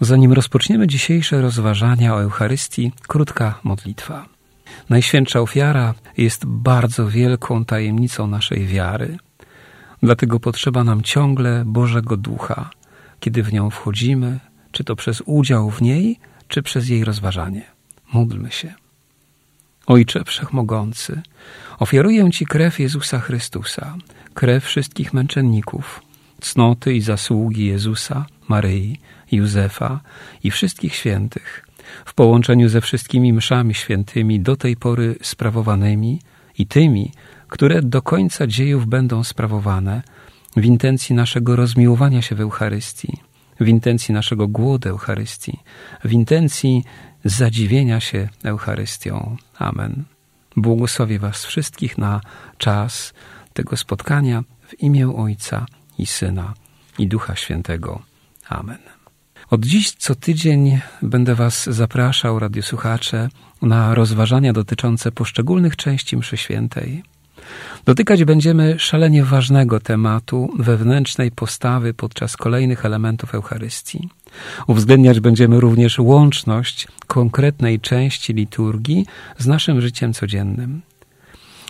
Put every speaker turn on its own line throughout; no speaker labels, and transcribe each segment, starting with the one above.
Zanim rozpoczniemy dzisiejsze rozważania o Eucharystii, krótka modlitwa. Najświętsza ofiara jest bardzo wielką tajemnicą naszej wiary. Dlatego potrzeba nam ciągle Bożego Ducha, kiedy w nią wchodzimy, czy to przez udział w niej, czy przez jej rozważanie. Módlmy się. Ojcze Wszechmogący, ofiaruję Ci krew Jezusa Chrystusa, krew wszystkich męczenników, cnoty i zasługi Jezusa, Maryi, Józefa i wszystkich świętych, w połączeniu ze wszystkimi mszami świętymi do tej pory sprawowanymi i tymi, które do końca dziejów będą sprawowane, w intencji naszego rozmiłowania się w Eucharystii, w intencji naszego głodu Eucharystii, w intencji zadziwienia się Eucharystią. Amen. Błogosławię Was wszystkich na czas tego spotkania w imię Ojca i Syna i Ducha Świętego. Amen. Od dziś co tydzień będę Was zapraszał, radiosłuchacze, na rozważania dotyczące poszczególnych części mszy świętej. Dotykać będziemy szalenie ważnego tematu wewnętrznej postawy podczas kolejnych elementów Eucharystii. Uwzględniać będziemy również łączność konkretnej części liturgii z naszym życiem codziennym.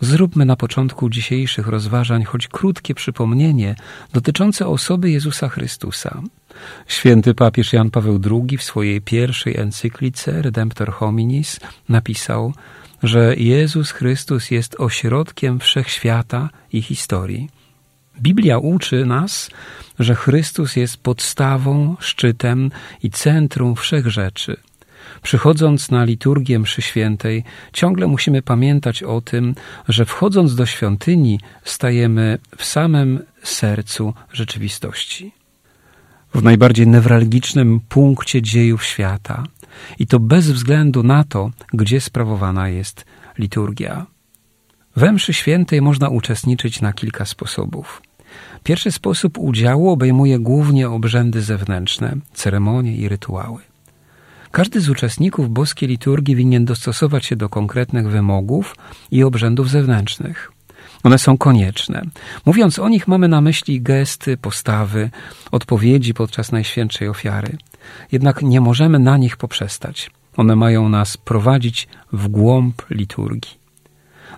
Zróbmy na początku dzisiejszych rozważań choć krótkie przypomnienie dotyczące osoby Jezusa Chrystusa. Święty papież Jan Paweł II w swojej pierwszej encyklice Redemptor Hominis napisał, że Jezus Chrystus jest ośrodkiem wszechświata i historii. Biblia uczy nas, że Chrystus jest podstawą, szczytem i centrum wszech rzeczy. Przychodząc na liturgię mszy świętej, ciągle musimy pamiętać o tym, że wchodząc do świątyni, stajemy w samym sercu rzeczywistości. W najbardziej newralgicznym punkcie dziejów świata. I to bez względu na to, gdzie sprawowana jest liturgia. We mszy świętej można uczestniczyć na kilka sposobów. Pierwszy sposób udziału obejmuje głównie obrzędy zewnętrzne, ceremonie i rytuały. Każdy z uczestników boskiej liturgii winien dostosować się do konkretnych wymogów i obrzędów zewnętrznych. One są konieczne. Mówiąc o nich, mamy na myśli gesty, postawy, odpowiedzi podczas najświętszej ofiary. Jednak nie możemy na nich poprzestać. One mają nas prowadzić w głąb liturgii.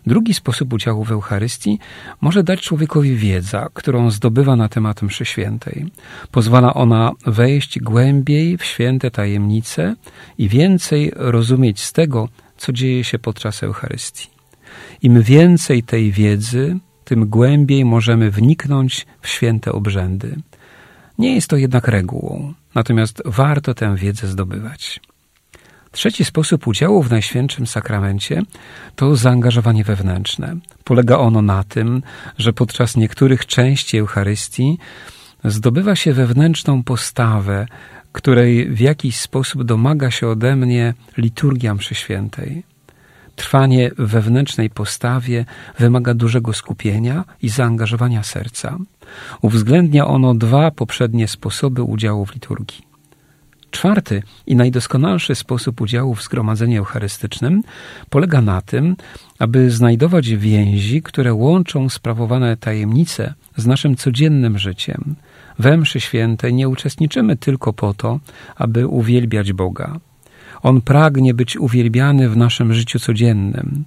Drugi sposób udziału w Eucharystii może dać człowiekowi wiedza, którą zdobywa na temat mszy świętej. Pozwala ona wejść głębiej w święte tajemnice i więcej rozumieć z tego, co dzieje się podczas Eucharystii. Im więcej tej wiedzy, tym głębiej możemy wniknąć w święte obrzędy. Nie jest to jednak regułą, natomiast warto tę wiedzę zdobywać. Trzeci sposób udziału w Najświętszym Sakramencie to zaangażowanie wewnętrzne. Polega ono na tym, że podczas niektórych części Eucharystii zdobywa się wewnętrzną postawę, której w jakiś sposób domaga się ode mnie liturgia mszy świętej. Trwanie wewnętrznej postawie wymaga dużego skupienia i zaangażowania serca. Uwzględnia ono dwa poprzednie sposoby udziału w liturgii. Czwarty i najdoskonalszy sposób udziału w zgromadzeniu eucharystycznym polega na tym, aby znajdować więzi, które łączą sprawowane tajemnice z naszym codziennym życiem. We mszy świętej nie uczestniczymy tylko po to, aby uwielbiać Boga. On pragnie być uwielbiany w naszym życiu codziennym.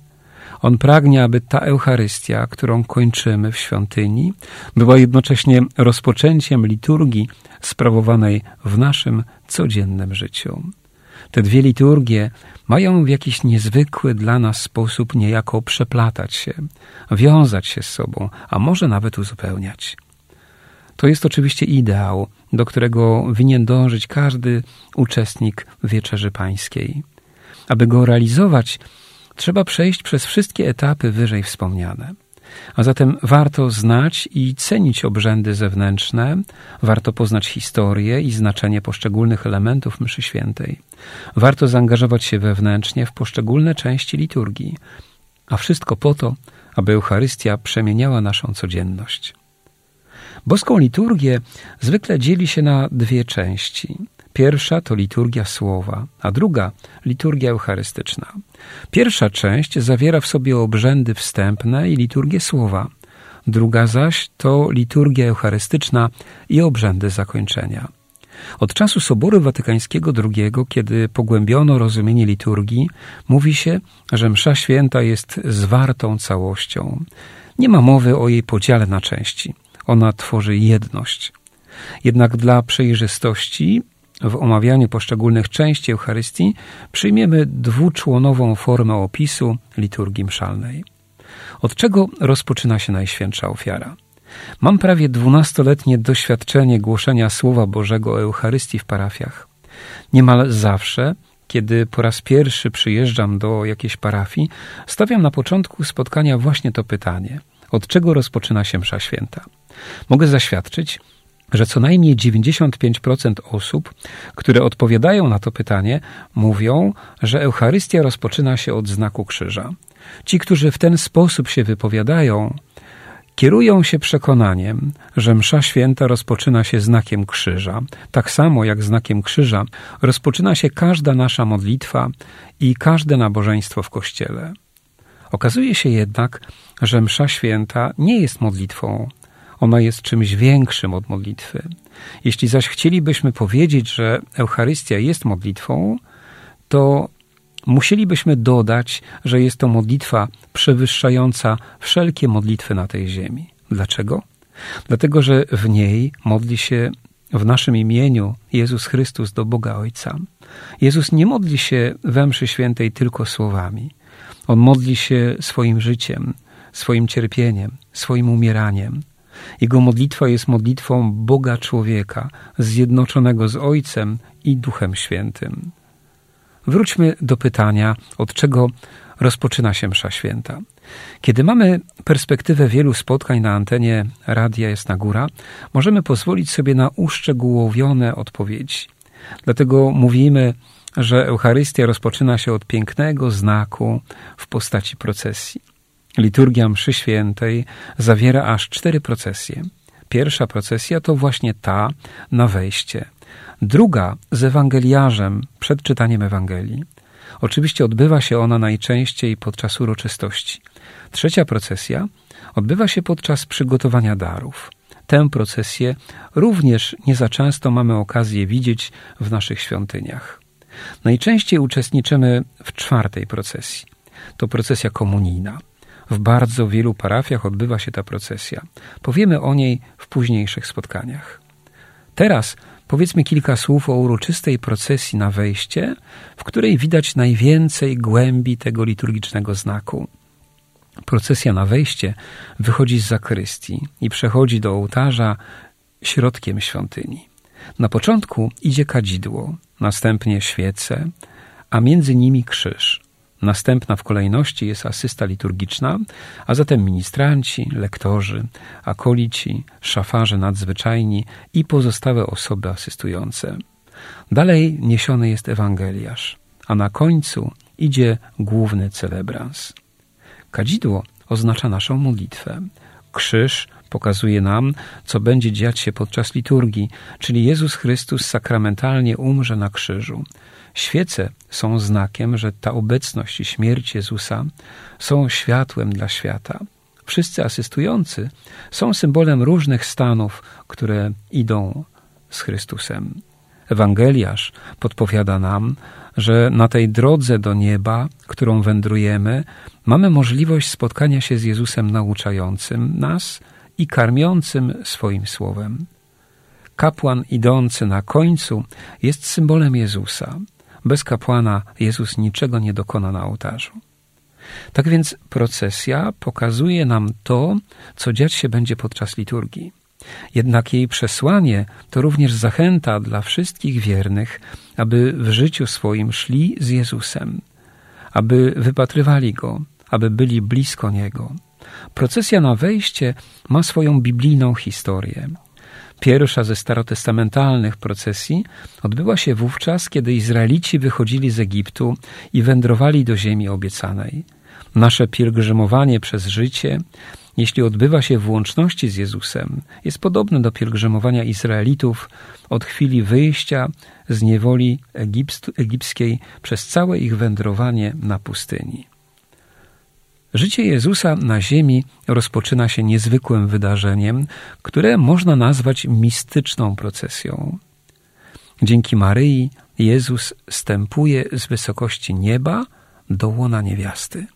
On pragnie, aby ta Eucharystia, którą kończymy w świątyni, była jednocześnie rozpoczęciem liturgii sprawowanej w naszym codziennym życiu. Te dwie liturgie mają w jakiś niezwykły dla nas sposób niejako przeplatać się, wiązać się z sobą, a może nawet uzupełniać. To jest oczywiście ideał, do którego winien dążyć każdy uczestnik wieczerzy pańskiej. Aby go realizować, trzeba przejść przez wszystkie etapy wyżej wspomniane. A zatem warto znać i cenić obrzędy zewnętrzne, warto poznać historię i znaczenie poszczególnych elementów mszy świętej. Warto zaangażować się wewnętrznie w poszczególne części liturgii, a wszystko po to, aby Eucharystia przemieniała naszą codzienność. Boską liturgię zwykle dzieli się na dwie części. Pierwsza to liturgia słowa, a druga liturgia eucharystyczna. Pierwsza część zawiera w sobie obrzędy wstępne i liturgię słowa. Druga zaś to liturgia eucharystyczna i obrzędy zakończenia. Od czasu Soboru Watykańskiego II, kiedy pogłębiono rozumienie liturgii, mówi się, że msza święta jest zwartą całością. Nie ma mowy o jej podziale na części. Ona tworzy jedność. Jednak dla przejrzystości w omawianiu poszczególnych części Eucharystii przyjmiemy dwuczłonową formę opisu liturgii mszalnej. Od czego rozpoczyna się Najświętsza Ofiara? Mam prawie dwunastoletnie doświadczenie głoszenia Słowa Bożego o Eucharystii w parafiach. Niemal zawsze, kiedy po raz pierwszy przyjeżdżam do jakiejś parafii, stawiam na początku spotkania właśnie to pytanie: od czego rozpoczyna się Msza Święta? Mogę zaświadczyć, że co najmniej 95% osób, które odpowiadają na to pytanie, mówią, że Eucharystia rozpoczyna się od znaku krzyża. Ci, którzy w ten sposób się wypowiadają, kierują się przekonaniem, że Msza Święta rozpoczyna się znakiem krzyża, tak samo jak znakiem krzyża rozpoczyna się każda nasza modlitwa i każde nabożeństwo w Kościele. Okazuje się jednak, że Msza Święta nie jest modlitwą, ona jest czymś większym od modlitwy. Jeśli zaś chcielibyśmy powiedzieć, że Eucharystia jest modlitwą, to musielibyśmy dodać, że jest to modlitwa przewyższająca wszelkie modlitwy na tej ziemi. Dlaczego? Dlatego, że w niej modli się w naszym imieniu Jezus Chrystus do Boga Ojca. Jezus nie modli się we mszy świętej tylko słowami. On modli się swoim życiem, swoim cierpieniem, swoim umieraniem, jego modlitwa jest modlitwą Boga człowieka, zjednoczonego z Ojcem i Duchem Świętym. Wróćmy do pytania, od czego rozpoczyna się Msza Święta. Kiedy mamy perspektywę wielu spotkań na antenie Radia Jasna Góra, możemy pozwolić sobie na uszczegółowione odpowiedzi. Dlatego mówimy, że Eucharystia rozpoczyna się od pięknego znaku w postaci procesji. Liturgia mszy świętej zawiera aż cztery procesje. Pierwsza procesja to właśnie ta na wejście. Druga z ewangeliarzem przed czytaniem Ewangelii. Oczywiście odbywa się ona najczęściej podczas uroczystości. Trzecia procesja odbywa się podczas przygotowania darów. Tę procesję również nie za często mamy okazję widzieć w naszych świątyniach. Najczęściej uczestniczymy w czwartej procesji. To procesja komunijna. W bardzo wielu parafiach odbywa się ta procesja. Powiemy o niej w późniejszych spotkaniach. Teraz powiedzmy kilka słów o uroczystej procesji na wejście, w której widać najwięcej głębi tego liturgicznego znaku. Procesja na wejście wychodzi z zakrystii i przechodzi do ołtarza środkiem świątyni. Na początku idzie kadzidło, następnie świece, a między nimi krzyż. Następna w kolejności jest asysta liturgiczna, a zatem ministranci, lektorzy, akolici, szafarze nadzwyczajni i pozostałe osoby asystujące. Dalej niesiony jest Ewangeliarz, a na końcu idzie główny celebrans. Kadzidło oznacza naszą modlitwę. Krzyż pokazuje nam, co będzie dziać się podczas liturgii, czyli Jezus Chrystus sakramentalnie umrze na krzyżu. Świece są znakiem, że ta obecność i śmierć Jezusa są światłem dla świata. Wszyscy asystujący są symbolem różnych stanów, które idą z Chrystusem. Ewangeliarz podpowiada nam, że na tej drodze do nieba, którą wędrujemy, mamy możliwość spotkania się z Jezusem nauczającym nas i karmiącym swoim słowem. Kapłan idący na końcu jest symbolem Jezusa. Bez kapłana Jezus niczego nie dokona na ołtarzu. Tak więc procesja pokazuje nam to, co dziać się będzie podczas liturgii. Jednak jej przesłanie to również zachęta dla wszystkich wiernych, aby w życiu swoim szli z Jezusem, aby wypatrywali Go, aby byli blisko Niego, procesja na wejście ma swoją biblijną historię. Pierwsza ze starotestamentalnych procesji odbyła się wówczas, kiedy Izraelici wychodzili z Egiptu i wędrowali do ziemi obiecanej. Nasze pielgrzymowanie przez życie, jeśli odbywa się w łączności z Jezusem, jest podobne do pielgrzymowania Izraelitów od chwili wyjścia z niewoli egipskiej przez całe ich wędrowanie na pustyni. Życie Jezusa na ziemi rozpoczyna się niezwykłym wydarzeniem, które można nazwać mistyczną procesją. Dzięki Maryi Jezus stępuje z wysokości nieba do łona niewiasty.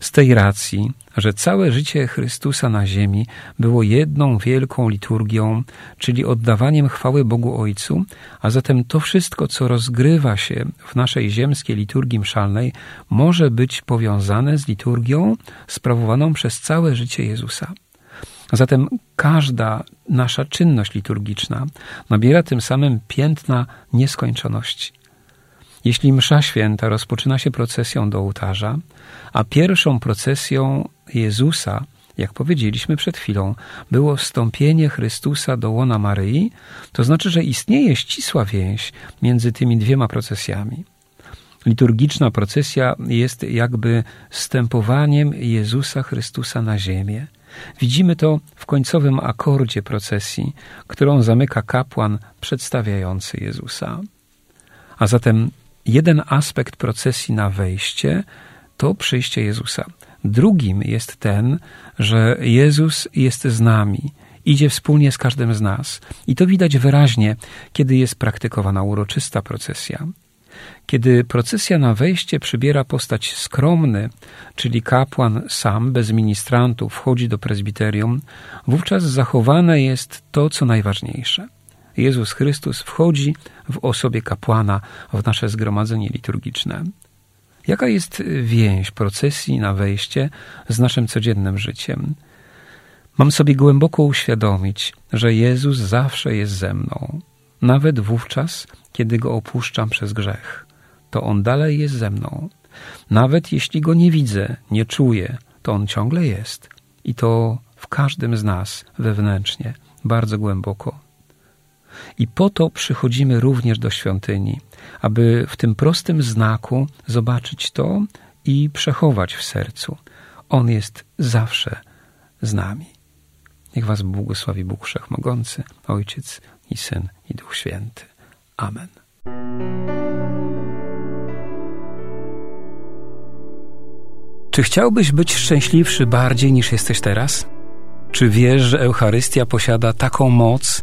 Z tej racji, że całe życie Chrystusa na ziemi było jedną wielką liturgią, czyli oddawaniem chwały Bogu Ojcu, a zatem to wszystko, co rozgrywa się w naszej ziemskiej liturgii mszalnej, może być powiązane z liturgią sprawowaną przez całe życie Jezusa. Zatem każda nasza czynność liturgiczna nabiera tym samym piętna nieskończoności. Jeśli msza święta rozpoczyna się procesją do ołtarza, a pierwszą procesją Jezusa, jak powiedzieliśmy przed chwilą, było wstąpienie Chrystusa do łona Maryi, to znaczy, że istnieje ścisła więź między tymi dwiema procesjami. Liturgiczna procesja jest jakby stępowaniem Jezusa Chrystusa na ziemię. Widzimy to w końcowym akordzie procesji, którą zamyka kapłan przedstawiający Jezusa. A zatem jeden aspekt procesji na wejście to przyjście Jezusa. Drugim jest ten, że Jezus jest z nami, idzie wspólnie z każdym z nas. I to widać wyraźnie, kiedy jest praktykowana uroczysta procesja. Kiedy procesja na wejście przybiera postać skromny, czyli kapłan sam, bez ministrantów, wchodzi do prezbiterium, wówczas zachowane jest to, co najważniejsze. Jezus Chrystus wchodzi w osobie kapłana w nasze zgromadzenie liturgiczne. Jaka jest więź procesji na wejście z naszym codziennym życiem? Mam sobie głęboko uświadomić, że Jezus zawsze jest ze mną, nawet wówczas, kiedy go opuszczam przez grzech. To on dalej jest ze mną. Nawet jeśli go nie widzę, nie czuję, to on ciągle jest. I to w każdym z nas wewnętrznie, bardzo głęboko. I po to przychodzimy również do świątyni, aby w tym prostym znaku zobaczyć to i przechować w sercu. On jest zawsze z nami. Niech Was błogosławi Bóg Wszechmogący, Ojciec i Syn i Duch Święty. Amen. Czy chciałbyś być szczęśliwszy bardziej niż jesteś teraz? Czy wiesz, że Eucharystia posiada taką moc,